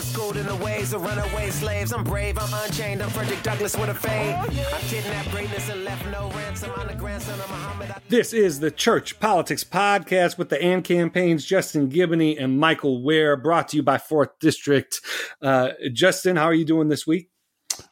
I'm schooled in the ways of runaway slaves. I'm brave, I'm unchained. I'm Frederick Douglass with a fade. I kidnapped greatness and left no ransom. I'm the grandson of Muhammad. This is the Church Politics Podcast with the AND campaigns, Justin Giboney and Michael Wear, brought to you by Fourth District. Uh, Justin, how are you doing this week?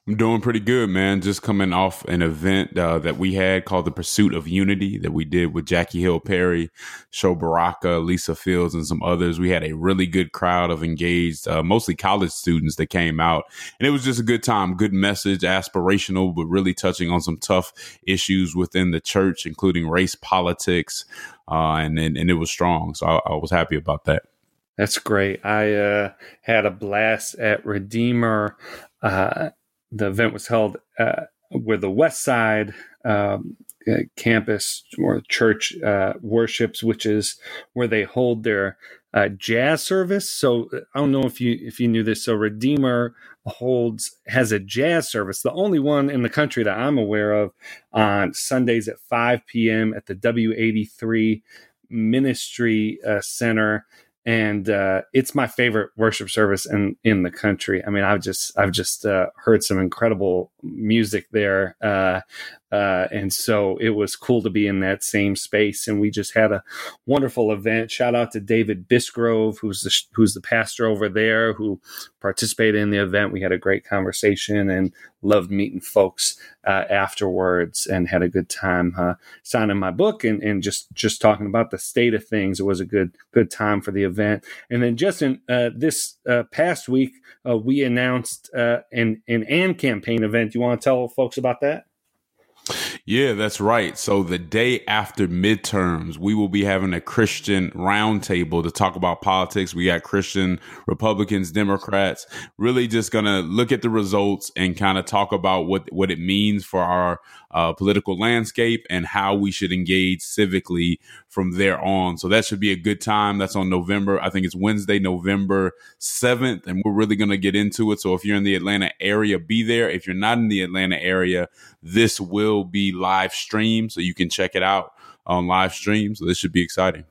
I'm doing pretty good, man. Just coming off an event uh, that we had called the Pursuit of Unity that we did with Jackie Hill Perry, Sho Baraka, Lisa Fields, and some others. We had a really good crowd of engaged, uh, mostly college students that came out, and it was just a good time. Good message, aspirational, but really touching on some tough issues within the church, including race politics, uh, and, and and it was strong. So I, I was happy about that. That's great. I uh, had a blast at Redeemer. Uh, the event was held uh, where the West Side um, uh, campus or church uh, worships, which is where they hold their uh, jazz service. So I don't know if you if you knew this. So Redeemer holds has a jazz service, the only one in the country that I'm aware of, on Sundays at 5 p.m. at the W83 Ministry uh, Center and uh, it's my favorite worship service in in the country. I mean, I've just I've just uh, heard some incredible music there, uh, uh, and so it was cool to be in that same space. And we just had a wonderful event. Shout out to David Bisgrove, who's the who's the pastor over there, who participated in the event. We had a great conversation and loved meeting folks uh, afterwards, and had a good time uh, signing my book and, and just just talking about the state of things. It was a good good time for the event. And then Justin, uh, this uh, past week we announced an an AND campaign event. You want to tell folks about that? Yeah, that's right. So the day after midterms, we will be having a Christian roundtable to talk about politics. We got Christian Republicans, Democrats, really just going to look at the results and kind of talk about what, what it means for our uh, political landscape and how we should engage civically from there on. So that should be a good time. That's on November. I think it's Wednesday, November 7th, and we're really going to get into it. So if you're in the Atlanta area, be there. If you're not in the Atlanta area, this will be live stream, so you can check it out on live stream. So this should be exciting.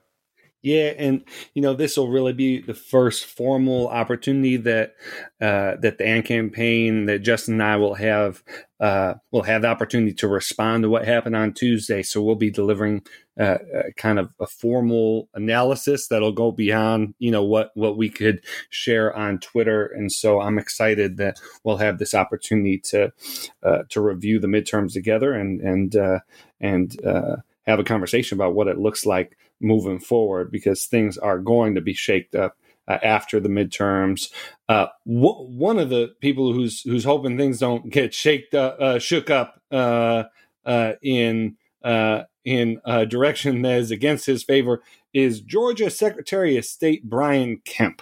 Yeah, and you know this will really be the first formal opportunity that uh, that the AND campaign that Justin and I will have uh, will have the opportunity to respond to what happened on Tuesday. So we'll be delivering uh, kind of a formal analysis that'll go beyond you know what what we could share on Twitter. And so I'm excited that we'll have this opportunity to uh, to review the midterms together and and uh, and uh, have a conversation about what it looks like moving forward because things are going to be shaked up uh, after the midterms. Uh, one of the people who's who's hoping things don't get shaked up, uh, shook up uh, uh, in uh, in a direction that is against his favor is Georgia Secretary of State Brian Kemp.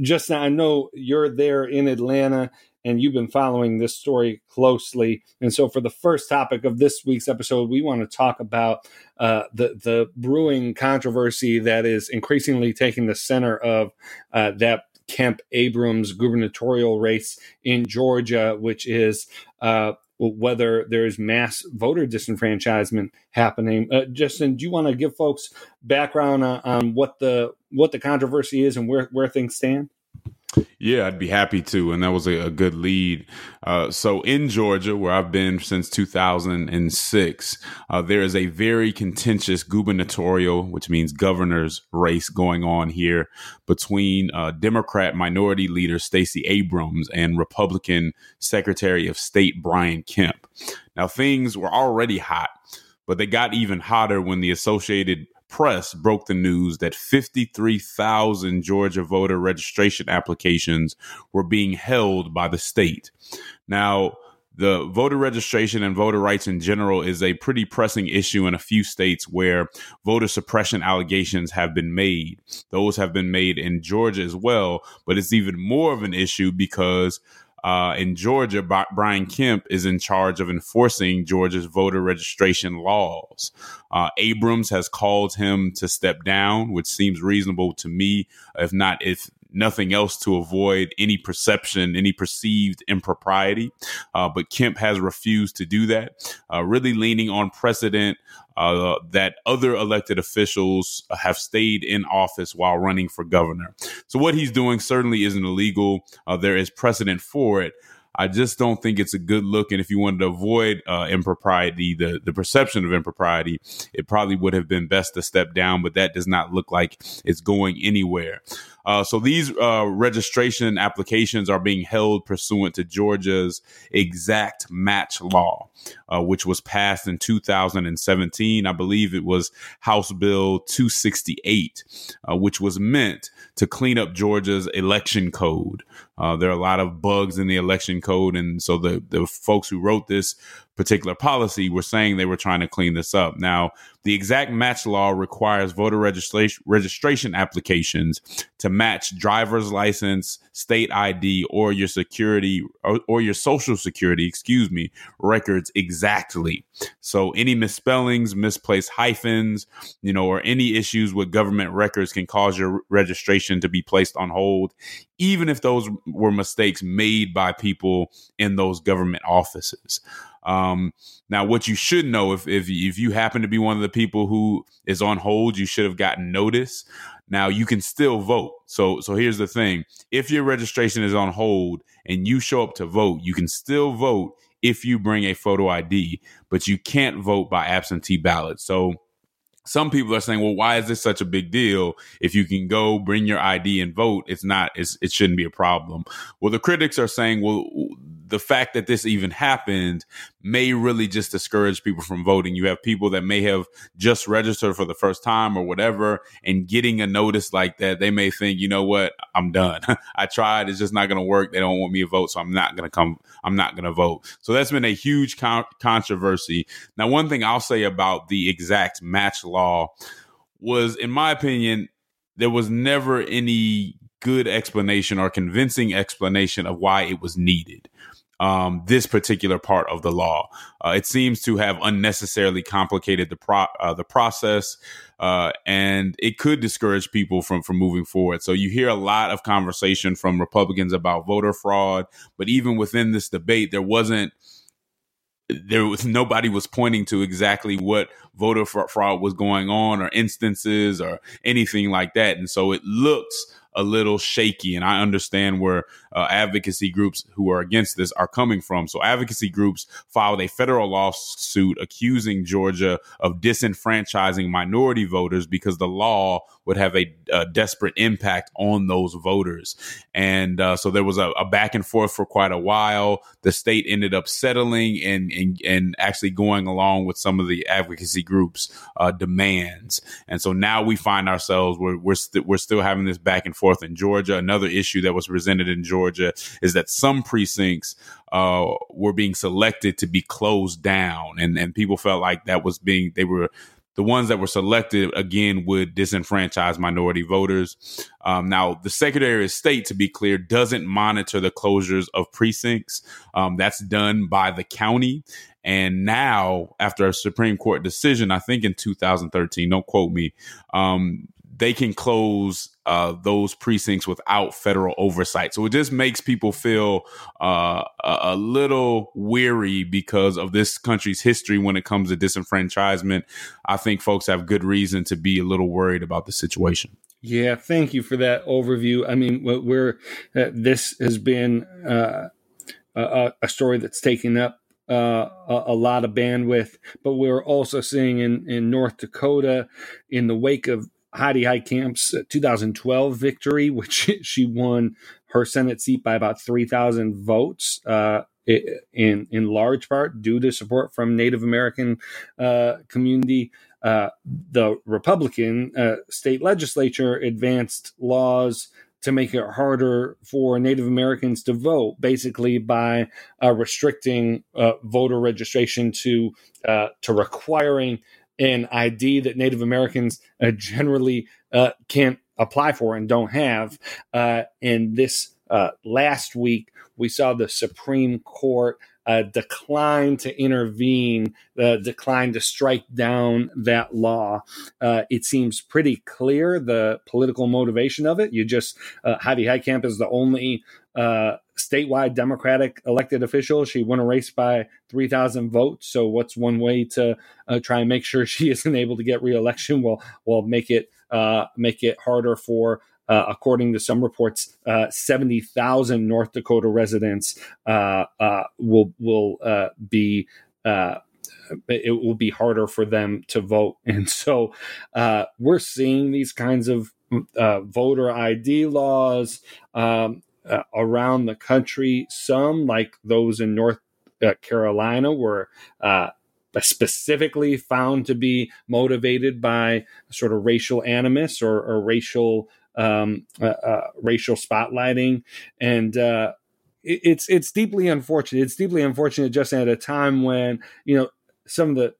just now, I know you're there in Atlanta and you've been following this story closely. And so, for the first topic of this week's episode, we want to talk about uh, the the brewing controversy that is increasingly taking the center of uh, that Kemp Abrams gubernatorial race in Georgia, which is uh, whether there's mass voter disenfranchisement happening. Uh, Justin, do you want to give folks background on, on, what the what the controversy is and where where things stand? Yeah, I'd be happy to. And that was a, a good lead. Uh, so in Georgia, where I've been since 2006, uh, there is a very contentious gubernatorial, which means governor's race going on here between uh, Democrat Minority Leader Stacey Abrams and Republican Secretary of State Brian Kemp. Now, things were already hot, but they got even hotter when the Associated Press broke the news that 53,000 Georgia voter registration applications were being held by the state. Now, the voter registration and voter rights in general is a pretty pressing issue in a few states where voter suppression allegations have been made. Those have been made in Georgia as well, but it's even more of an issue because uh, in Georgia, Brian Kemp is in charge of enforcing Georgia's voter registration laws. Uh, Abrams has called him to step down, which seems reasonable to me, if not if nothing else to avoid any perception, any perceived impropriety. Uh, but Kemp has refused to do that, uh, really leaning on precedent uh, that other elected officials have stayed in office while running for governor. So what he's doing certainly isn't illegal. Uh, there is precedent for it. I just don't think it's a good look. And if you wanted to avoid uh, impropriety, the, the perception of impropriety, it probably would have been best to step down, but that does not look like it's going anywhere. Uh, so these uh, registration applications are being held pursuant to Georgia's exact match law, uh, which was passed in 2017. I believe it was House Bill 268, uh, which was meant to clean up Georgia's election code. Uh, there are a lot of bugs in the election code, and so the the folks who wrote this particular policy were saying they were trying to clean this up. Now, the exact match law requires voter registration registration applications to match driver's license, state ID, or your security or, or your social security, excuse me, records exactly. So any misspellings, misplaced hyphens, you know, or any issues with government records can cause your registration to be placed on hold, even if those were mistakes made by people in those government offices. Um, now, what you should know if, if if you happen to be one of the people who is on hold, you should have gotten notice. Now you can still vote. So so here's the thing: if your registration is on hold and you show up to vote, you can still vote if you bring a photo ID, but you can't vote by absentee ballot. So some people are saying, well, why is this such a big deal? If you can go bring your ID and vote, it's not, it's, it shouldn't be a problem. Well, the critics are saying, well, the fact that this even happened may really just discourage people from voting. You have people that may have just registered for the first time or whatever, and getting a notice like that, they may think, you know what, I'm done. I tried, it's just not going to work. They don't want me to vote, so I'm not going to come. I'm not going to vote. So that's been a huge con- controversy. Now, one thing I'll say about the exact match law was, in my opinion, there was never any good explanation or convincing explanation of why it was needed um, this particular part of the law. Uh, it seems to have unnecessarily complicated the pro- uh, the process, uh, and it could discourage people from from moving forward. So you hear a lot of conversation from Republicans about voter fraud, but even within this debate, there wasn't there was nobody was pointing to exactly what voter fraud was going on or instances or anything like that and so it looks a little shaky. And I understand where uh, advocacy groups who are against this are coming from. So advocacy groups filed a federal lawsuit accusing Georgia of disenfranchising minority voters because the law would have a, a disparate impact on those voters. And uh, so there was a, a, back and forth for quite a while. The state ended up settling and and, and actually going along with some of the advocacy groups' uh, demands. And so now we find ourselves we're we're, st- we're still having this back and forth in Georgia. Another issue that was presented in Georgia is that some precincts uh, were being selected to be closed down, and and people felt like that was being they were the ones that were selected again would disenfranchise minority voters. Um, now, the Secretary of State, to be clear, doesn't monitor the closures of precincts. Um, that's done by the county. And now, after a Supreme Court decision, I think in 2013, don't quote me, um, they can close uh, those precincts without federal oversight. So it just makes people feel uh, a, little weary because of this country's history when it comes to disenfranchisement. I think folks have good reason to be a little worried about the situation. Yeah, thank you for that overview. I mean, we're uh, this has been uh, a, a story that's taken up uh, a, a, lot of bandwidth, but we're also seeing in, in North Dakota, in the wake of Heidi Heitkamp's 2012 victory, which she won her Senate seat by about 3,000 votes, uh, in in large part due to support from Native American uh, community. Uh, the Republican uh, state legislature advanced laws to make it harder for Native Americans to vote, basically by uh, restricting uh, voter registration to uh, to requiring an ID that Native Americans uh, generally uh, can't apply for and don't have. Uh, and this uh, last week we saw the Supreme Court uh, decline to intervene, uh, decline to strike down that law. It seems pretty clear the political motivation of it. You just, Heidi Heitkamp is the only uh, statewide Democratic elected official. She won a race by 3,000 votes. So, what's one way to uh, try and make sure she isn't able to get reelection? Well, well, make it uh, make it harder for uh, according to some reports, uh, 70,000 North Dakota residents uh, uh will will uh, be uh, it will be harder for them to vote, and so we're seeing these kinds of voter ID laws um, around the country. Some, like those in North Carolina, were specifically found to be motivated by sort of racial animus or, or racial um, uh, uh, racial spotlighting, and uh, it, it's it's deeply unfortunate. It's deeply unfortunate just at a time when you know some of the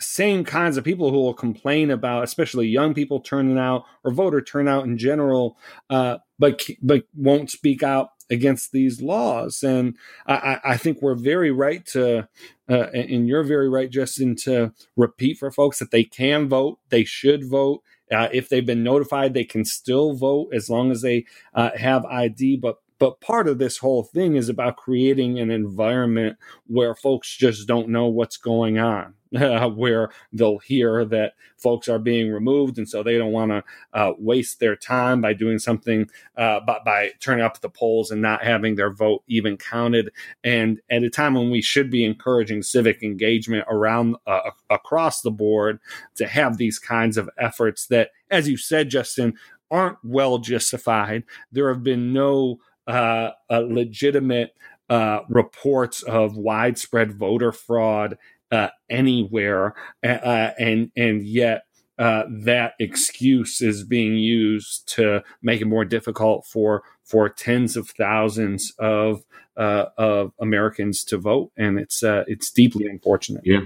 same kinds of people who will complain about, especially young people turning out or voter turnout in general, uh, but but won't speak out against these laws. And I, I think we're very right to, uh, and you're very right, Justin, to repeat for folks that they can vote, they should vote, uh, if they've been notified, they can still vote as long as they uh, have ID. But but part of this whole thing is about creating an environment where folks just don't know what's going on. where they'll hear that folks are being removed, and so they don't want to uh, waste their time by doing something, uh, by, by turning up the polls and not having their vote even counted. And at a time when we should be encouraging civic engagement around uh, across the board to have these kinds of efforts that, as you said, Justin, aren't well justified. There have been no uh, legitimate uh, reports of widespread voter fraud uh, anywhere, uh, and and yet uh, that excuse is being used to make it more difficult for for tens of thousands of uh, of Americans to vote, and it's uh, it's deeply unfortunate. Yeah.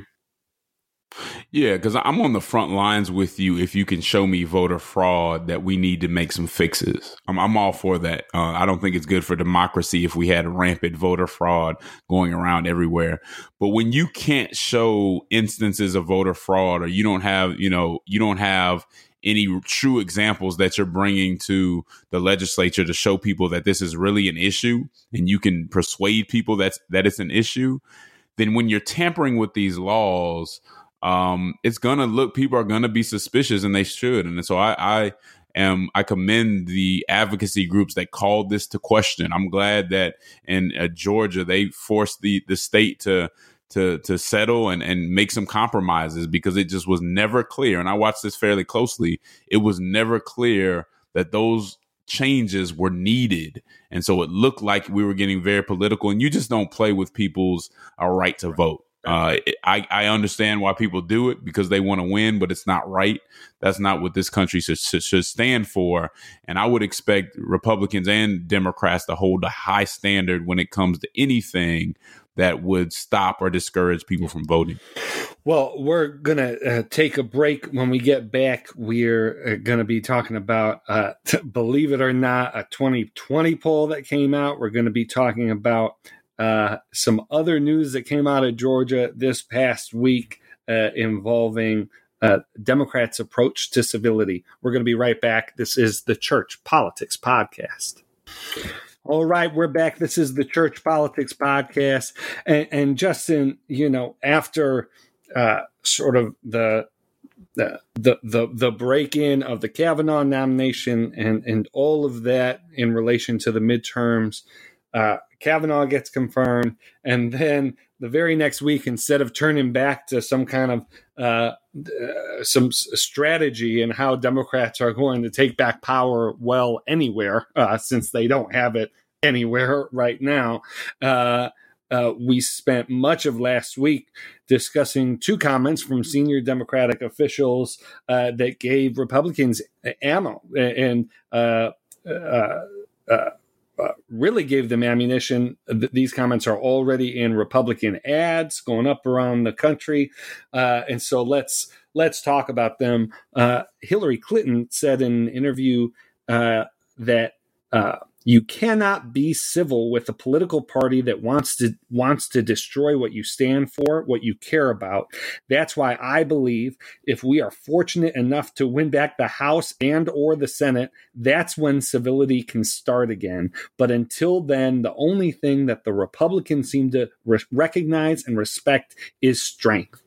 Yeah, because I'm on the front lines with you. If you can show me voter fraud, that we need to make some fixes. I'm, I'm all for that. Uh, I don't think it's good for democracy if we had rampant voter fraud going around everywhere. But when you can't show instances of voter fraud, or you don't have, you know, you don't have any true examples that you're bringing to the legislature to show people that this is really an issue, and you can persuade people that that it's an issue, then when you're tampering with these laws um, it's gonna look people are gonna be suspicious, and they should. And so I, I am I commend the advocacy groups that called this to question. I'm glad that in uh, Georgia they forced the the state to to to settle and and make some compromises because it just was never clear. And I watched this fairly closely. It was never clear that those changes were needed. And so it looked like we were getting very political. And you just don't play with people's uh, right to vote. Uh, I, I understand why people do it because they want to win, but it's not right. That's not what this country should, should stand for. And I would expect Republicans and Democrats to hold a high standard when it comes to anything that would stop or discourage people from voting. Well, we're going to uh, take a break. When we get back, we're uh, going to be talking about, uh, believe it or not, a 2020 poll that came out. We're going to be talking about uh, some other news that came out of Georgia this past week uh, involving uh, Democrats' approach to civility. We're going to be right back. This is the Church Politics Podcast. All right, we're back. This is the Church Politics Podcast. And, and Justin, you know, after uh, sort of the the the the break in of the Kavanaugh nomination and and all of that in relation to the midterms, uh, Kavanaugh gets confirmed, and then the very next week, instead of turning back to some kind of uh, uh, some strategy and how Democrats are going to take back power well anywhere, uh, since they don't have it anywhere right now. Uh, uh, we spent much of last week discussing two comments from senior Democratic officials uh, that gave Republicans ammo and uh, uh, really gave them ammunition. these comments are already in Republican ads going up around the country, uh, and so let's let's talk about them. Uh, Hillary Clinton said in an interview uh, that uh, You cannot be civil with a political party that wants to wants to destroy what you stand for, what you care about. That's why I believe if we are fortunate enough to win back the House and or the Senate, that's when civility can start again. But until then, the only thing that the Republicans seem to re- recognize and respect is strength.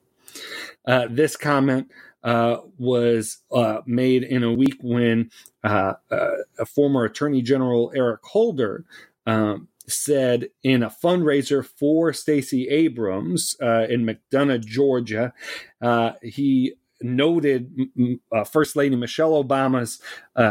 Uh, this comment uh, was uh, made in a week when uh, uh, a former Attorney General Eric Holder um, said in a fundraiser for Stacey Abrams uh, in McDonough, Georgia, he noted First Lady Michelle Obama's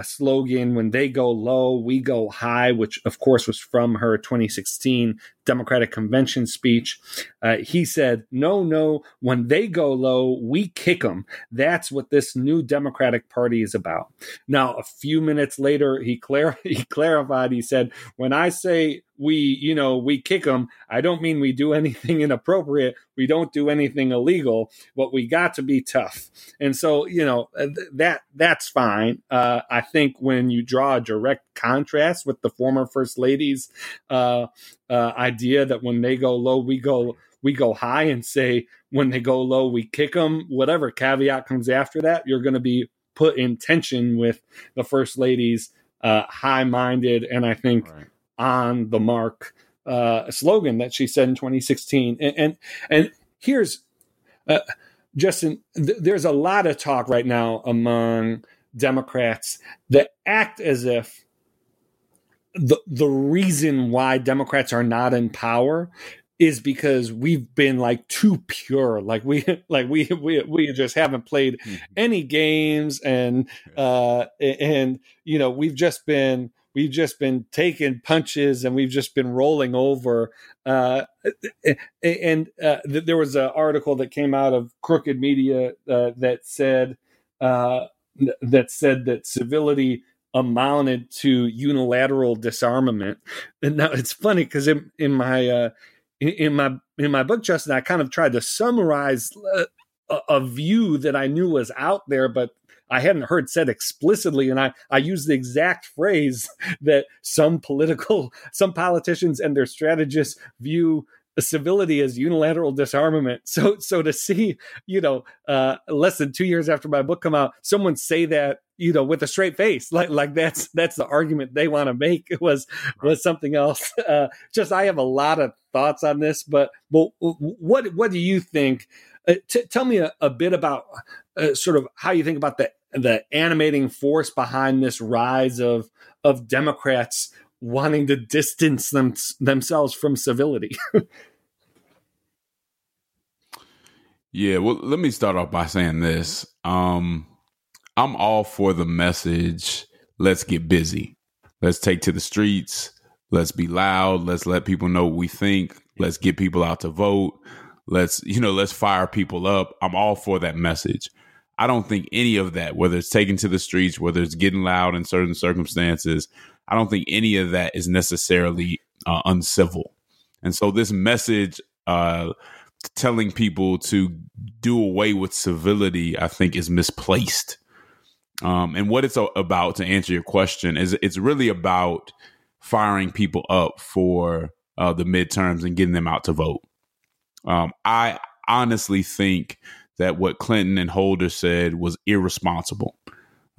slogan, when they go low, we go high, which of course was from her 2016 Democratic Convention speech. Uh, he said, No, no, when they go low, we kick them. That's what this new Democratic Party is about. Now, a few minutes later, he, clar- he clarified, he said, When I say we, you know, we kick them, I don't mean we do anything inappropriate. We don't do anything illegal, but we got to be tough. And so, you know, uh, that that's fine. Uh, I think when you draw a direct contrast with the former first lady's uh, uh, idea that when they go low, we go we go high, and say when they go low, we kick them. Whatever caveat comes after that, you're going to be put in tension with the first lady's uh, high-minded and I think right. on the mark uh, slogan that she said in 2016. And and, and here's uh, Justin. Th- there's a lot of talk right now among Democrats that act as if the the reason why Democrats are not in power is because we've been like too pure like we like we we, we just haven't played mm-hmm. any games and uh and you know we've just been we've just been taking punches and we've just been rolling over uh and uh, there was an article that came out of crooked media uh, that said uh that said that civility amounted to unilateral disarmament. And now it's funny because in, in my uh, in, my in my book, Justin, I kind of tried to summarize uh, a, a, view that I knew was out there, but I hadn't heard said explicitly. And I I used the exact phrase that some political some politicians and their strategists view civility as unilateral disarmament. So so to see, you know, uh, less than two years after my book come out, someone say that, you know, with a straight face, like like that's that's the argument they want to make. It was was something else. Uh, just I have a lot of thoughts on this, but but what what do you think? Uh, t- tell me a, a bit about uh, sort of how you think about the the animating force behind this rise of of Democrats wanting to distance them, themselves from civility. yeah, well, let me start off by saying this. Um, I'm all for the message let's get busy. Let's take to the streets. Let's be loud. Let's let people know what we think. Let's get people out to vote. Let's, you know, let's fire people up. I'm all for that message. I don't think any of that, whether it's taking to the streets, whether it's getting loud in certain circumstances, I don't think any of that is necessarily uh, uncivil. And so this message uh, telling people to do away with civility, I think, is misplaced. Um, and what it's about, to answer your question, is it's really about firing people up for uh, the midterms and getting them out to vote. Um, I honestly think that what Clinton and Holder said was irresponsible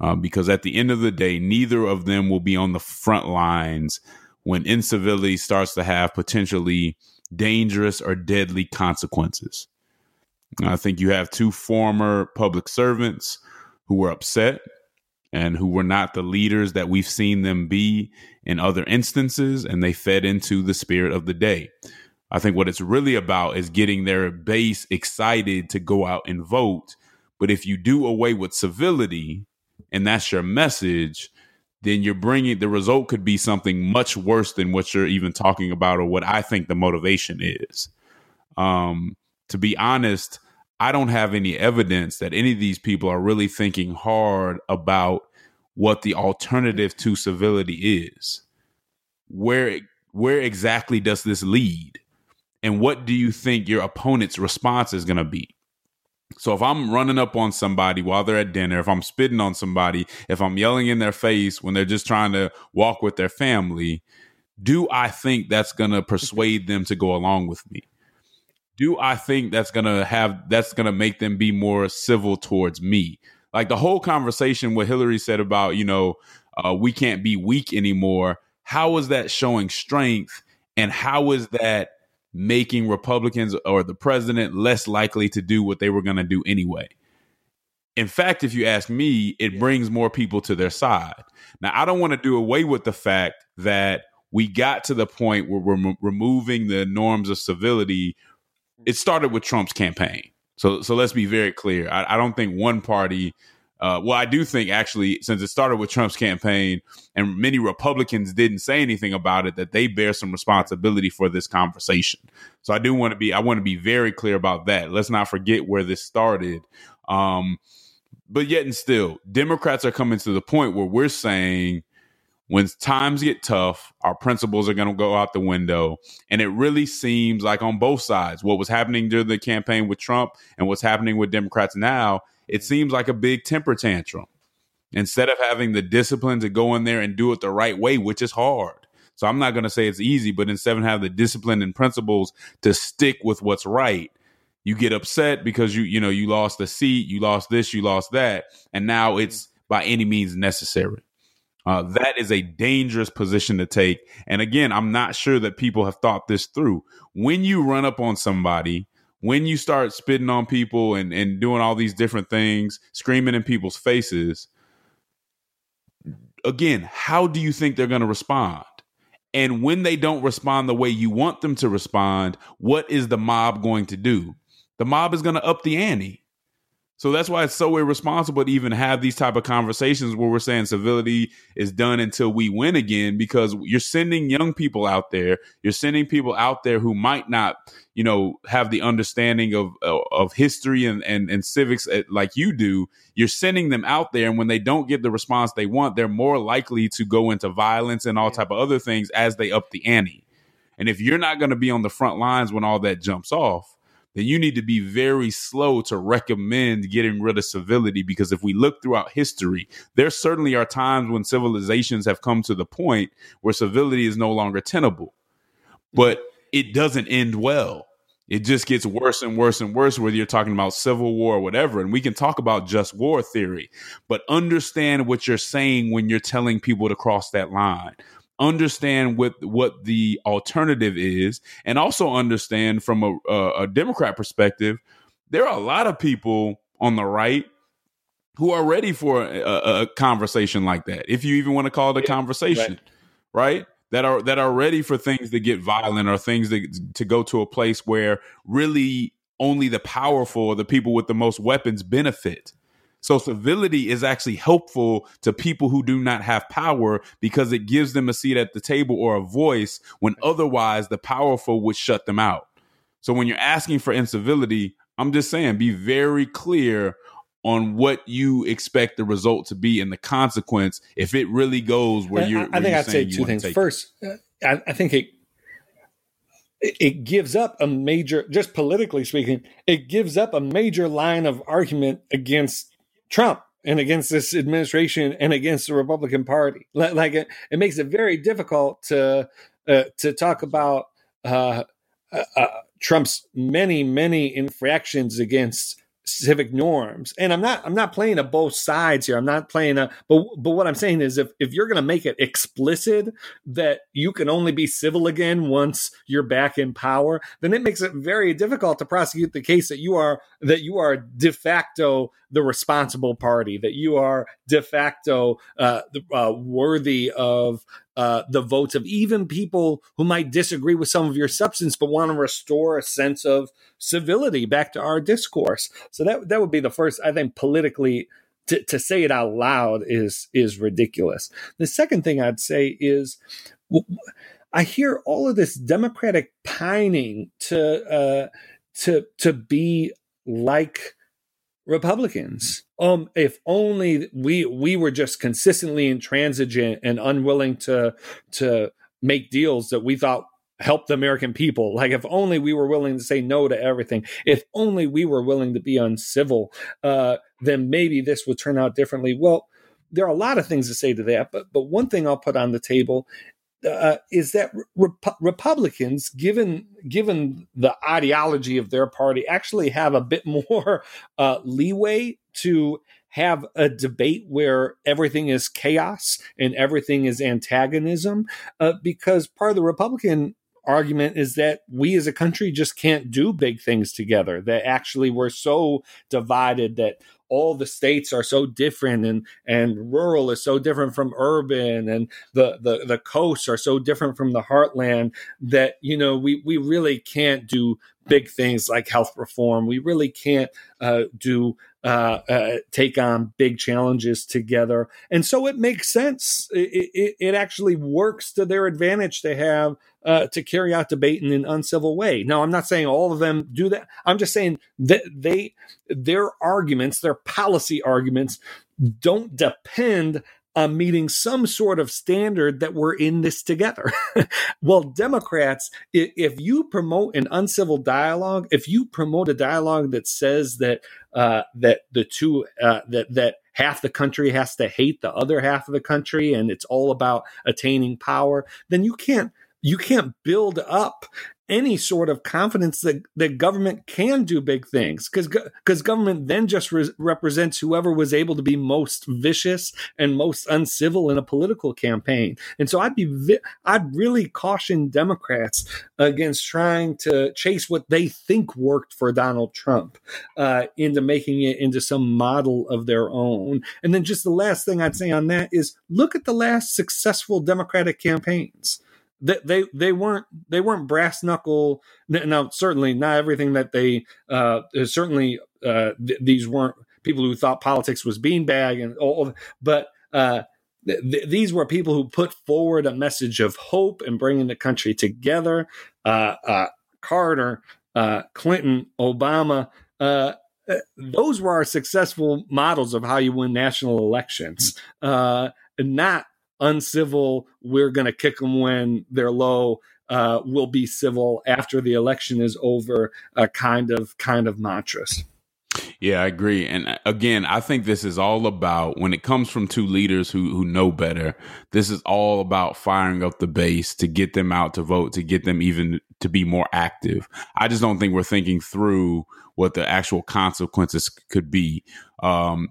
uh, because at the end of the day, neither of them will be on the front lines when incivility starts to have potentially dangerous or deadly consequences. I think you have two former public servants who were upset and who were not the leaders that we've seen them be in other instances, and they fed into the spirit of the day. I think what it's really about is getting their base excited to go out and vote. But if you do away with civility, and that's your message, then you're bringing the result could be something much worse than what you're even talking about or what I think the motivation is. Um, to be honest, I don't have any evidence that any of these people are really thinking hard about what the alternative to civility is. Where where exactly does this lead? And what do you think your opponent's response is going to be? So if I'm running up on somebody while they're at dinner, if I'm spitting on somebody, if I'm yelling in their face when they're just trying to walk with their family, do I think that's going to persuade them to go along with me? Do I think that's going to have that's going to make them be more civil towards me? Like the whole conversation what Hillary said about, you know, uh, we can't be weak anymore. How is that showing strength and how is that making Republicans or the president less likely to do what they were going to do anyway. In fact, if you ask me, it brings more people to their side. Now, I don't want to do away with the fact that we got to the point where we're removing the norms of civility. It started with Trump's campaign. So, so let's be very clear. I, I don't think one party uh, well, I do think actually, since it started with Trump's campaign and many Republicans didn't say anything about it, that they bear some responsibility for this conversation. So I do want to be, I want to be very clear about that. Let's not forget where this started. Um, but yet and still, Democrats are coming to the point where we're saying when times get tough, our principles are going to go out the window. And it really seems like on both sides, what was happening during the campaign with Trump and what's happening with Democrats now it seems like a big temper tantrum instead of having the discipline to go in there and do it the right way, which is hard. So I'm not going to say it's easy, but instead of having the discipline and principles to stick with what's right, you get upset because you you know you lost a seat, you lost this, you lost that, and now it's by any means necessary. Uh, that is a dangerous position to take. And again, I'm not sure that people have thought this through. When you run up on somebody when you start spitting on people and, and doing all these different things, screaming in people's faces, again, how do you think they're going to respond? And when they don't respond the way you want them to respond, what is the mob going to do? The mob is going to up the ante. So that's why it's so irresponsible to even have these type of conversations where we're saying civility is done until we win again because you're sending young people out there. You're sending people out there who might not, you know, have the understanding of of history and and, and civics eh, like you do. You're sending them out there, and when they don't get the response they want, they're more likely to go into violence and all type of other things as they up the ante. And if you're not going to be on the front lines when all that jumps off, then you need to be very slow to recommend getting rid of civility because if we look throughout history, there certainly are times when civilizations have come to the point where civility is no longer tenable. But it doesn't end well. It just gets worse and worse and worse, whether you're talking about civil war or whatever. And we can talk about just war theory, but understand what you're saying when you're telling people to cross that line understand what what the alternative is, and also understand from a, a, a Democrat perspective, there are a lot of people on the right who are ready for a, a, conversation like that. If you even want to call it a conversation, right. right? That are that are ready for things to get violent or things that, to go to a place where really only the powerful or the people with the most weapons benefit. So civility is actually helpful to people who do not have power because it gives them a seat at the table or a voice when otherwise the powerful would shut them out. So when you're asking for incivility, I'm just saying be very clear on what you expect the result to be and the consequence if it really goes where you're. I, I think I'd say two things. First, uh, I, I think it it gives up a major, just politically speaking, it gives up a major line of argument against Trump and against this administration and against the Republican Party. Like it, it makes it very difficult to uh, to talk about uh, uh, uh Trump's many many infractions against civic norms. And I'm not I'm not playing a both sides here. I'm not playing a but but what I'm saying is if if you're going to make it explicit that you can only be civil again once you're back in power, then it makes it very difficult to prosecute the case that you are that you are de facto the responsible party, that you are de facto uh, the uh, worthy of uh, the votes of even people who might disagree with some of your substance, but want to restore a sense of civility back to our discourse. So that that would be the first, I think, politically. To, to say it out loud is is ridiculous. The second thing I'd say is I hear all of this democratic pining to uh, to to be like Republicans. Um, if only we we were just consistently intransigent and unwilling to to make deals that we thought helped the American people. Like if only we were willing to say no to everything. If only we were willing to be uncivil, uh, then maybe this would turn out differently. Well, there are a lot of things to say to that, but but one thing I'll put on the table uh, is that Rep- Republicans, given given the ideology of their party, actually have a bit more uh, leeway to have a debate where everything is chaos and everything is antagonism, uh, because part of the Republican argument is that we as a country just can't do big things together. That actually we're so divided that all the states are so different and and rural is so different from urban and the the the coasts are so different from the heartland that you know we we really can't do big things like health reform we really can't uh, do take on big challenges together and so it makes sense it, it, it actually works to their advantage to have uh, to carry out debate in an uncivil way. Now, I'm not saying all of them do that. I'm just saying that they their arguments, their policy arguments, don't depend on meeting some sort of standard that we're in this together. well, Democrats, if you promote an uncivil dialogue, if you promote a dialogue that says that uh, that the two uh, that that half the country has to hate the other half of the country and it's all about attaining power, then you can't you can't build up any sort of confidence that, that government can do big things because because government then just re- represents whoever was able to be most vicious and most uncivil in a political campaign. And so i'd be vi- i'd really caution democrats against trying to chase what they think worked for donald trump uh, into making it into some model of their own. And then just the last thing i'd say on that is look at the last successful democratic campaigns they, they they weren't they weren't brass knuckle. Now, certainly not everything that they uh, certainly uh, th- these weren't people who thought politics was beanbag and all, but uh, th- these were people who put forward a message of hope and bringing the country together. Uh, uh, Carter, uh, Clinton, Obama. those were our successful models of how you win national elections, not uncivil, we're going to kick them when they're low. Uh, will be civil after the election is over. Uh, kind of kind of mantras. Yeah, I agree. And uh, again, I think this is all about when it comes from two leaders who who know better. This is all about firing up the base to get them out to vote, to get them even to be more active. I just don't think we're thinking through what the actual consequences could be. Um,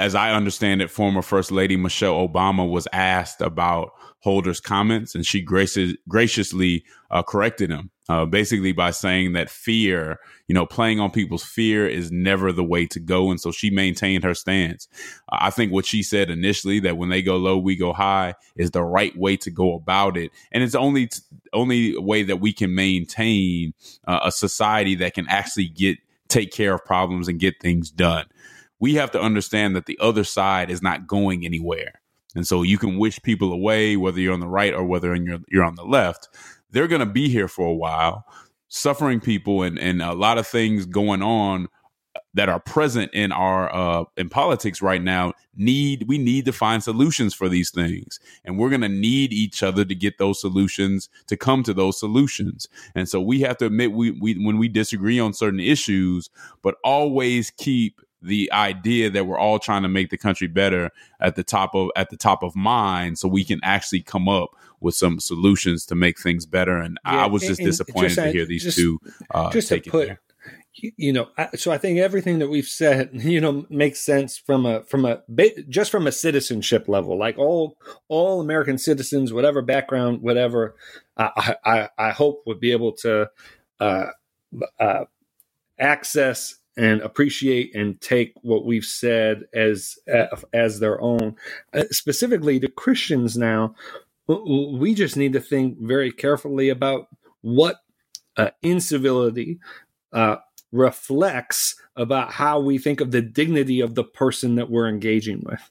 as I understand it, former First Lady Michelle Obama was asked about Holder's comments, and she gracious, graciously uh, corrected him, uh, basically by saying that fear, you know, playing on people's fear is never the way to go. And so she maintained her stance. Uh, I think what she said initially that when they go low, we go high is the right way to go about it, and it's only t- only way that we can maintain uh, a society that can actually get take care of problems and get things done we have to understand that the other side is not going anywhere. And so you can wish people away, whether you're on the right or whether you're, you're on the left. They're going to be here for a while, suffering people and, and a lot of things going on that are present in our uh, in politics right now need we need to find solutions for these things and we're going to need each other to get those solutions to come to those solutions and so we have to admit we, we when we disagree on certain issues but always keep the idea that we're all trying to make the country better at the top of at the top of mind so we can actually come up with some solutions to make things better. And yeah, i was just disappointed just, to hear these just, two uh just to put you know so i think everything that we've said you know makes sense from a from a just from a citizenship level like all all american citizens whatever background whatever i i, I hope would be able to uh, uh, access and appreciate and take what we've said as as their own. Uh, specifically, to Christians now, we just need to think very carefully about what uh, incivility uh, reflects about how we think of the dignity of the person that we're engaging with,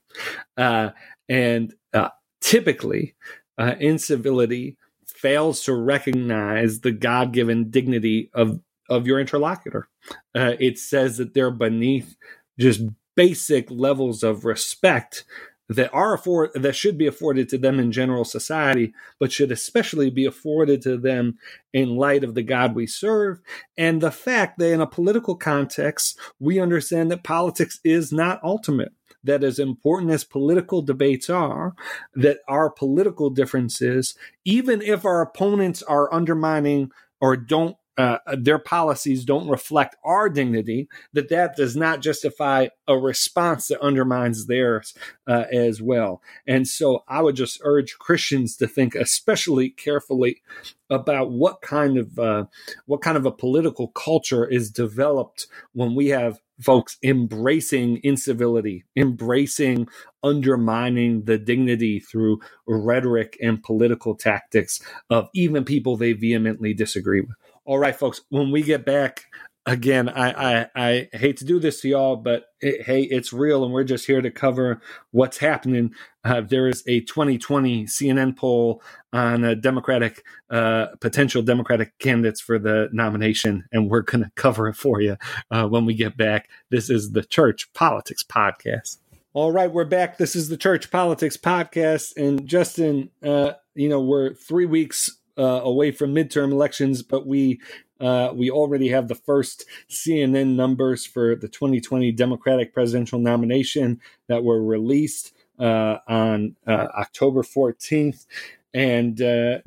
uh, and uh, typically, uh, incivility fails to recognize the God given dignity of of your interlocutor. Uh, it says that they're beneath just basic levels of respect that are afford that should be afforded to them in general society, but should especially be afforded to them in light of the God we serve, and the fact that in a political context we understand that politics is not ultimate. That as important as political debates are, that our political differences, even if our opponents are undermining or don't uh, their policies don't reflect our dignity, that that does not justify a response that undermines theirs uh, as well. And so I would just urge Christians to think especially carefully about what kind of uh, what kind of a political culture is developed when we have folks embracing incivility, embracing undermining the dignity through rhetoric and political tactics of even people they vehemently disagree with. All right, folks, when we get back, again, I, I, I hate to do this to y'all, but it, hey, it's real, and we're just here to cover what's happening. Uh, there is a 2020 CNN poll on a Democratic uh, potential Democratic candidates for the nomination, and we're going to cover it for you uh, when we get back. This is the Church Politics Podcast. All right, we're back. This is the Church Politics Podcast, and Justin, uh, you know, we're three weeks uh, away from midterm elections, but we uh, we already have the first CNN numbers for the 2020 Democratic presidential nomination that were released uh, on uh, October 14th, and uh,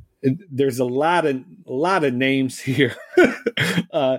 there's a lot of a lot of names here. Uh,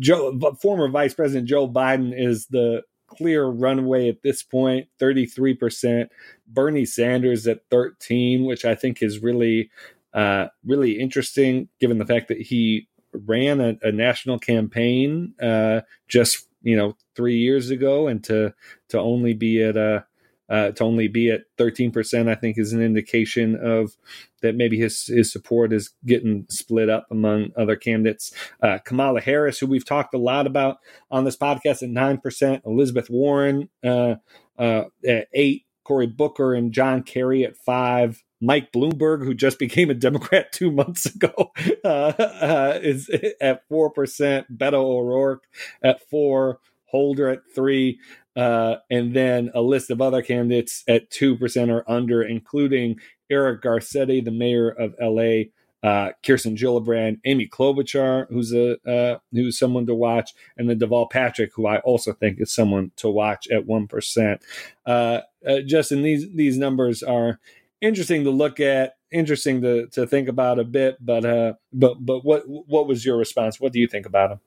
Joe, former Vice President Joe Biden is the clear runway at this point 33% bernie sanders at 13 which i think is really uh, really interesting, given the fact that he ran a, a national campaign uh, just you know three years ago, and to to only be at a uh, to only be at 13%, I think is an indication of that maybe his, his support is getting split up among other candidates. Uh, Kamala Harris, who we've talked a lot about on this podcast at 9%, Elizabeth Warren uh, uh at 8 Cory Booker and John Kerry at 5 Mike Bloomberg, who just became a Democrat two months ago, uh, uh, is at four percent. Beto O'Rourke at four. Holder at three, uh, and then a list of other candidates at two percent or under, including Eric Garcetti, the mayor of L.A. Uh, Kirsten Gillibrand, Amy Klobuchar, who's a uh, who's someone to watch, and then Deval Patrick, who I also think is someone to watch at one percent. Uh, uh, Justin, these these numbers are interesting to look at, interesting to to think about a bit. But uh, but but what what was your response? What do you think about them?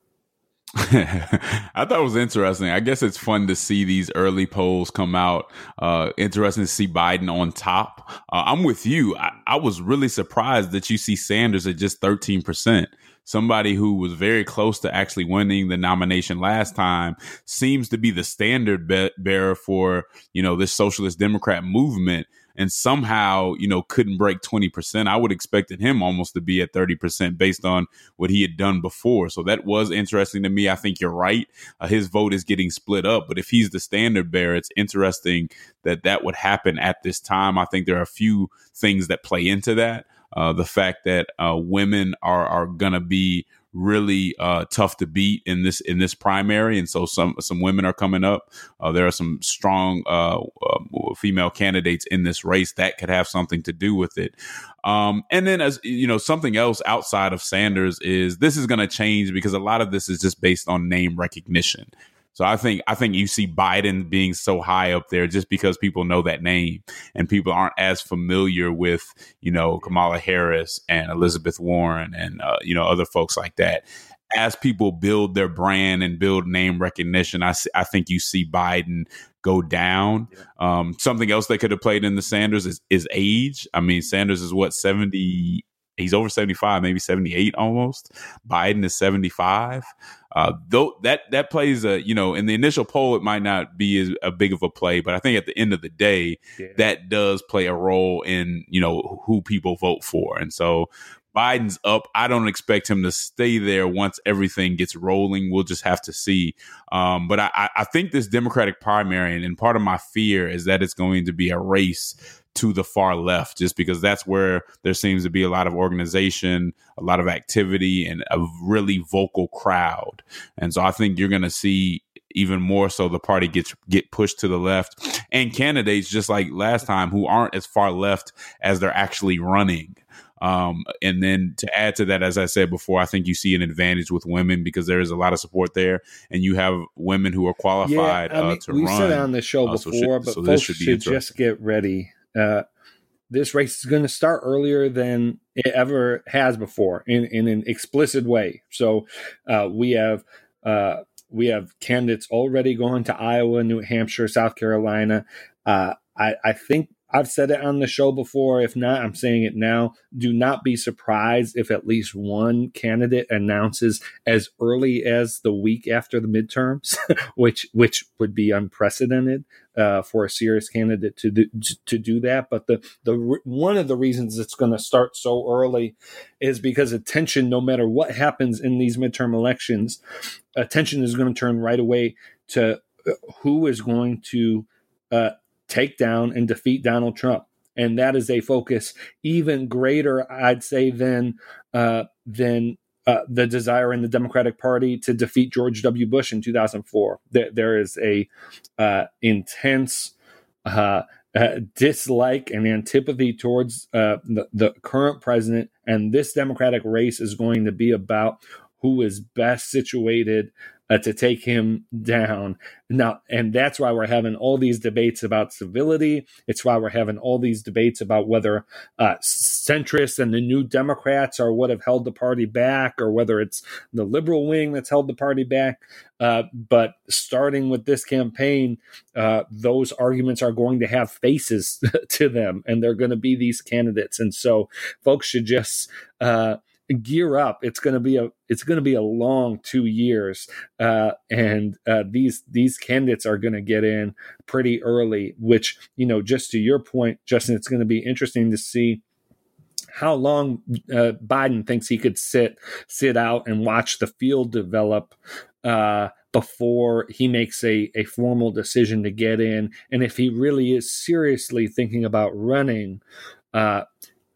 I thought it was interesting. I guess it's fun to see these early polls come out. Uh, interesting to see Biden on top. Uh, I'm with you. I, I, was really surprised that you see Sanders at just 13%. Somebody who was very close to actually winning the nomination last time seems to be the standard bearer for, you know, this socialist Democrat movement and somehow, you know, couldn't break 20%. I would expected him almost to be at 30% based on what he had done before. So that was interesting to me. I think you're right. Uh, his vote is getting split up, but if he's the standard bearer, it's interesting that that would happen at this time. I think there are a few things that play into that. Uh, the fact that uh, women are are to be really uh, tough to beat in this in this primary, and so some some women are coming up. Uh, there are some strong uh, uh, female candidates in this race that could have something to do with it. Um, and then, as you know, something else outside of Sanders is this is going to change because a lot of this is just based on name recognition. So I think I think you see Biden being so high up there just because people know that name and people aren't as familiar with you know Kamala Harris and Elizabeth Warren and uh, you know other folks like that. As people build their brand and build name recognition, I I think you see Biden go down. Um, something else that could have played in the Sanders is, is age. I mean, Sanders is what seventy he's over 75 maybe 78 almost. Biden is 75 uh, though that that plays a you know in the initial poll it might not be as a big of a play, but I think at the end of the day yeah. that does play a role in you know who people vote for, and so Biden's up. I don't expect him to stay there once everything gets rolling. We'll just have to see. Um, but I, I think this Democratic primary, and part of my fear is that it's going to be a race to the far left, just because that's where there seems to be a lot of organization, a lot of activity, and a really vocal crowd. And so I think you're going to see even more so the party gets get pushed to the left and candidates just like last time who aren't as far left as they're actually running um, and then to add to that, as I said before, I think you see an advantage with women because there is a lot of support there, and you have women who are qualified yeah, I uh, to we run. said on the show Uh, before, so should- but so folks this should, should just get ready. Uh, this race is going to start earlier than it ever has before in, in an explicit way. So uh, we have uh, we have candidates already going to Iowa, New Hampshire, South Carolina. Uh, I, I think I've said it on the show before. If not, I'm saying it now. Do not be surprised if at least one candidate announces as early as the week after the midterms, which which would be unprecedented uh, for a serious candidate to do, to do that. But the the one of the reasons it's going to start so early is because attention, no matter what happens in these midterm elections, attention is going to turn right away to uh, who is going to uh, take down and defeat Donald Trump. And that is a focus even greater, I'd say, than uh, than uh, the desire in the Democratic Party to defeat George W. Bush in 2004. There, there is a uh, intense uh, uh, dislike and antipathy towards uh, the, the current president, and this Democratic race is going to be about who is best situated uh, to take him down. Now, and that's why we're having all these debates about civility. It's why we're having all these debates about whether uh, centrists and the new Democrats are what have held the party back, or whether it's the liberal wing that's held the party back. Uh, but starting with this campaign, uh, those arguments are going to have faces to them, and they're going to be these candidates. And so, folks should just uh, gear up. It's going to be a it's going to be a long two years, uh, and uh, these these candidates are going to get in pretty early. Which you know, just to your point, Justin, it's going to be interesting to see how long uh, Biden thinks he could sit sit out and watch the field develop uh, before he makes a, a formal decision to get in, and if he really is seriously thinking about running, uh,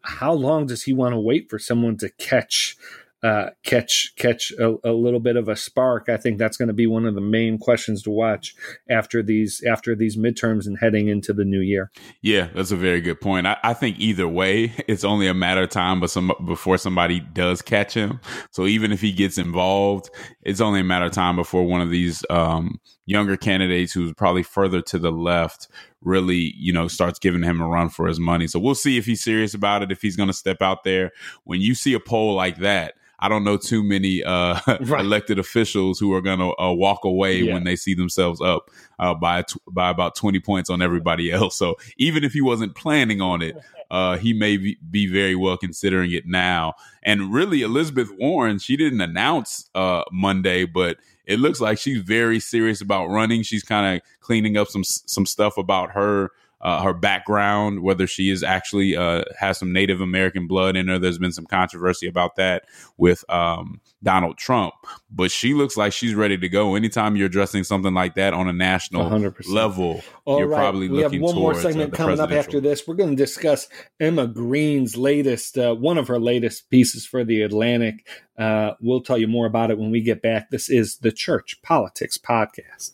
how long does he want to wait for someone to catch uh, catch catch a, a, little bit of a spark. I think that's going to be one of the main questions to watch after these after these midterms and heading into the new year. Yeah, that's a very good point. I, I think either way, it's only a matter of time, but some before somebody does catch him. So even if he gets involved, it's only a matter of time before one of these um, younger candidates who's probably further to the left really, you know, starts giving him a run for his money. So we'll see if he's serious about it, if he's going to step out there. When you see a poll like that, I don't know too many uh, right. elected officials who are going to uh, walk away yeah. when they see themselves up uh, by t- by about twenty points on everybody else. So even if he wasn't planning on it, uh, he may be, be, very well considering it now. And really, Elizabeth Warren, she didn't announce uh, Monday, but it looks like she's very serious about running. She's kind of cleaning up some some stuff about her uh, her background, whether she is actually uh, has some Native American blood in her. There's been some controversy about that with um, Donald Trump, but she looks like she's ready to go. Anytime you're addressing something like that on a national 100%. level, All you're right. probably we looking have one more uh, segment coming up after this. We're going to discuss Emma Green's latest, uh, one of her latest pieces for the Atlantic. Uh, we'll tell you more about it when we get back. This is the Church Politics Podcast.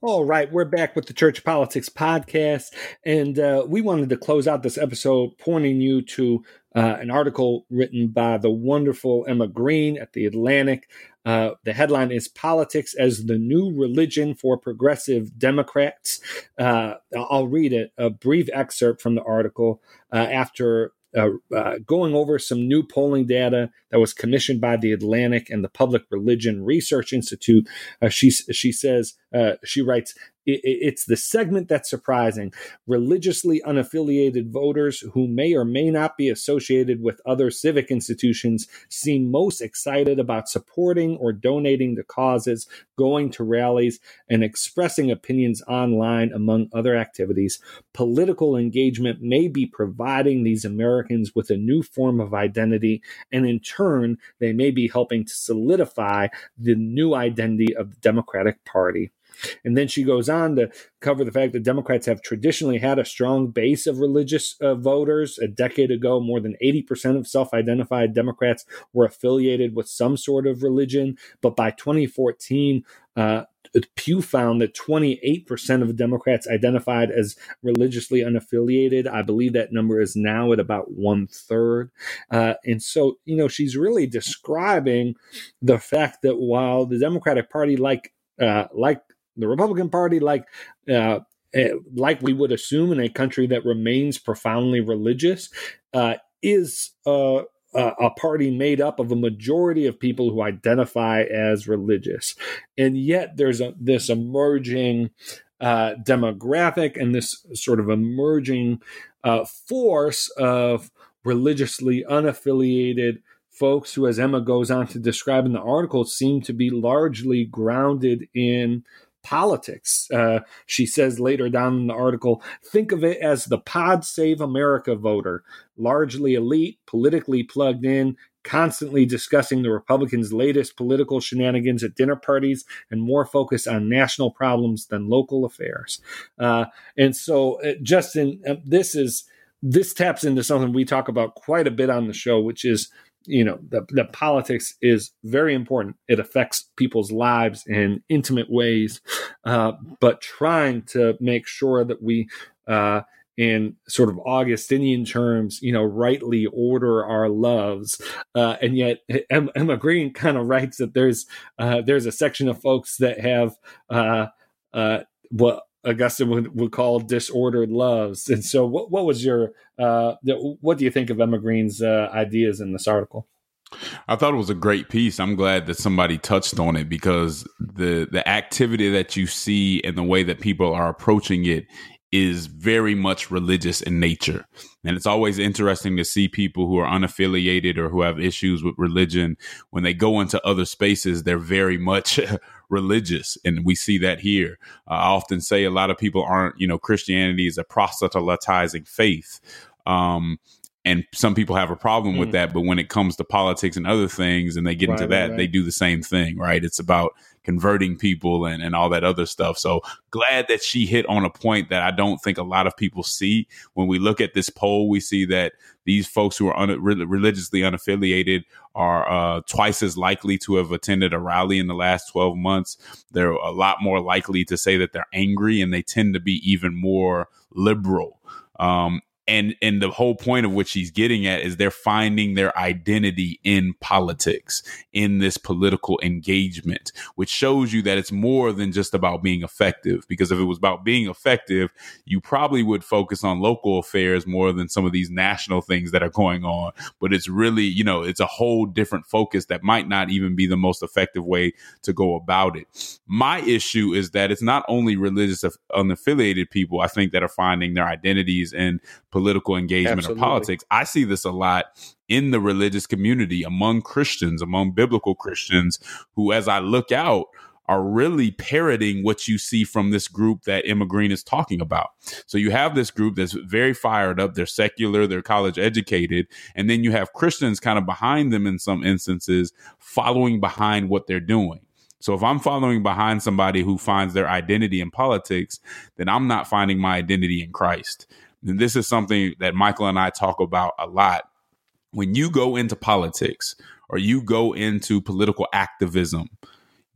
All right, we're back with the Church Politics Podcast, and uh, we wanted to close out this episode pointing you to uh, an article written by the wonderful Emma Green at The Atlantic. Uh, the headline is Politics as the New Religion for Progressive Democrats. Uh, I'll read it, a brief excerpt from the article uh, after uh, uh, going over some new polling data that was commissioned by the Atlantic and the Public Religion Research Institute. Uh, she she says uh, she writes. It's the segment that's surprising. Religiously unaffiliated voters who may or may not be associated with other civic institutions seem most excited about supporting or donating to causes, going to rallies, and expressing opinions online, among other activities. Political engagement may be providing these Americans with a new form of identity, and in turn, they may be helping to solidify the new identity of the Democratic Party. And then she goes on to cover the fact that Democrats have traditionally had a strong base of religious uh, voters. A decade ago, more than 80% of self identified Democrats were affiliated with some sort of religion. But by 2014, uh, Pew found that 28% of Democrats identified as religiously unaffiliated. I believe that number is now at about one third. Uh, and so, you know, she's really describing the fact that while the Democratic Party, like uh, like the Republican Party, like uh, eh, like we would assume in a country that remains profoundly religious, uh, is uh, uh, a party made up of a majority of people who identify as religious, and yet there's a, this emerging uh, demographic and this sort of emerging uh, force of religiously unaffiliated folks who, as Emma goes on to describe in the article, seem to be largely grounded in politics. Uh, she says later down in the article think of it as the Pod Save America voter, largely elite, politically plugged in, constantly discussing the Republicans' latest political shenanigans at dinner parties and more focused on national problems than local affairs. Uh, and so, uh, Justin, uh, this is. This taps into something we talk about quite a bit on the show, which is you know the, the politics is very important. It affects people's lives in intimate ways uh, but trying to make sure that we uh, in sort of augustinian terms you know rightly order our loves uh, and yet emma green kind of writes that there's uh, there's a section of folks that have uh, uh, what Augustine would, would call disordered loves. And so, what, what was your uh, what do you think of Emma Green's uh, ideas in this article? I thought it was a great piece. I'm glad that somebody touched on it because the the activity that you see and the way that people are approaching it is very much religious in nature. And it's always interesting to see people who are unaffiliated or who have issues with religion when they go into other spaces, they're very much religious. And we see that here. Uh, I often say a lot of people aren't, you know, Christianity is a proselytizing faith. Um, and some people have a problem with mm. that but when it comes to politics and other things and they get right, into that right, right. they do the same thing right it's about converting people and, and all that other stuff. So glad that she hit on a point that i don't think a lot of people see. When we look at this poll we see that these folks who are un- religiously unaffiliated are uh, twice as likely to have attended a rally in the last 12 months. They're a lot more likely to say that they're angry and they tend to be even more liberal. Um, and and the whole point of which he's getting at is they're finding their identity in politics in this political engagement which shows you that it's more than just about being effective. Because if it was about being effective you probably would focus on local affairs more than some of these national things that are going on. But it's really you know it's a whole different focus that might not even be the most effective way to go about it. My issue is that it's not only religious unaffiliated people i think that are finding their identities in political engagement Absolutely. or politics. I see this a lot in the religious community among Christians, among biblical Christians, who, as I look out, are really parroting what you see from this group that Emma Green is talking about. So you have this group that's very fired up, they're secular, they're college educated, and then you have Christians kind of behind them in some instances, following behind what they're doing. So if I'm following behind somebody who finds their identity in politics, then I'm not finding my identity in Christ. And this is something that Michael and I talk about a lot. When you go into politics or you go into political activism,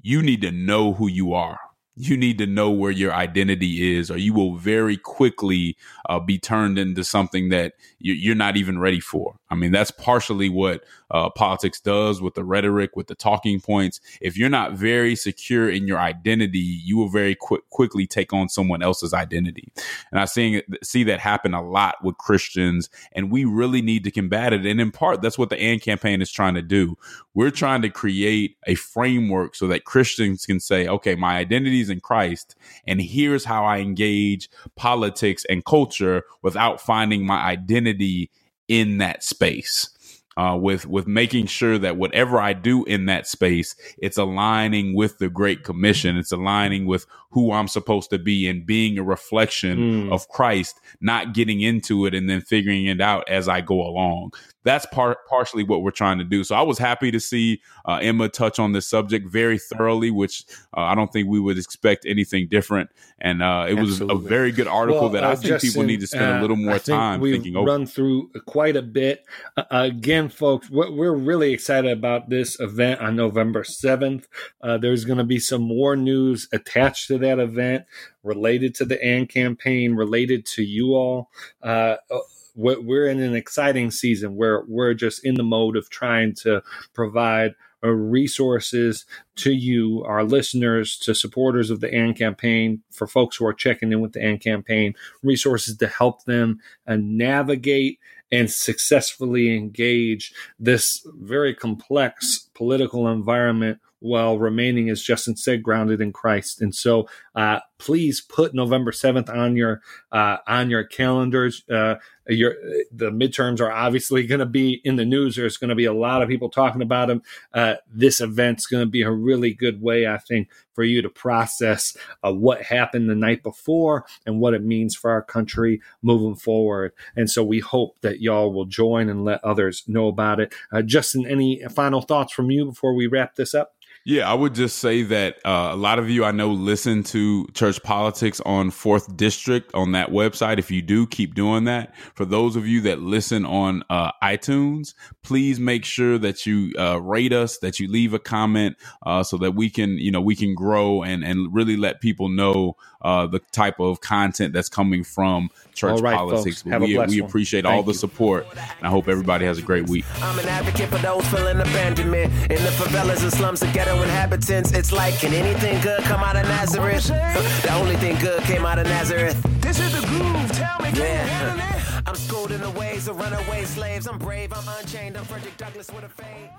you need to know who you are you need to know where your identity is, or you will very quickly uh, be turned into something that you're not even ready for. I mean, that's partially what uh, politics does with the rhetoric, with the talking points. If you're not very secure in your identity, you will very quick, quickly take on someone else's identity. And I see, see that happen a lot with Christians, and we really need to combat it. And in part, that's what the AND campaign is trying to do. We're trying to create a framework so that Christians can say, okay, my identity is in Christ, and here's how I engage politics and culture without finding my identity in that space uh, with with making sure that whatever I do in that space, it's aligning with the Great Commission. It's aligning with who I'm supposed to be and being a reflection mm. of Christ, not getting into it and then figuring it out as I go along. That's part partially what we're trying to do. So I was happy to see uh, Emma touch on this subject very thoroughly, which uh, I don't think we would expect anything different. And uh, it Absolutely. was a very good article well, that I uh, think Justin, people need to spend a little more time thinking over. Run through quite a bit. Uh, again folks, we're really excited about this event on November 7th. Uh, there's going to be some more news attached to that event related to the AND campaign, related to you all. Uh, we're in an exciting season where we're just in the mode of trying to provide uh, resources to you, our listeners, to supporters of the AND campaign, for folks who are checking in with the AND campaign, resources to help them uh, navigate and successfully engage this very complex political environment while remaining, as Justin said, grounded in Christ. And so, uh, please put November seventh on your uh, on your calendars. Uh, your the midterms are obviously going to be in the news. There's going to be a lot of people talking about them. Uh, this event's going to be a really good way, I think, for you to process uh, what happened the night before and what it means for our country moving forward. And so we hope that y'all will join and let others know about it. Uh, Justin, any final thoughts from you before we wrap this up? Yeah, I would just say that uh, a lot of you I know listen to church politics on Fourth District on that website. If you do, keep doing that. For those of you that listen on uh, iTunes, please make sure that you uh, rate us, that you leave a comment, uh, so that we can, you know, we can grow and and really let people know uh, the type of content that's coming from church right, politics. We, we appreciate all the support, and I hope everybody has a great week. I'm an advocate for those feeling abandonment in the favelas and slums of inhabitants. It's like, can anything good come out of Nazareth? the only thing good came out of Nazareth. This is the groove. Tell me, yeah. I'm schooled in the ways of runaway slaves. I'm brave. I'm unchained. I'm Frederick Douglass with a fade.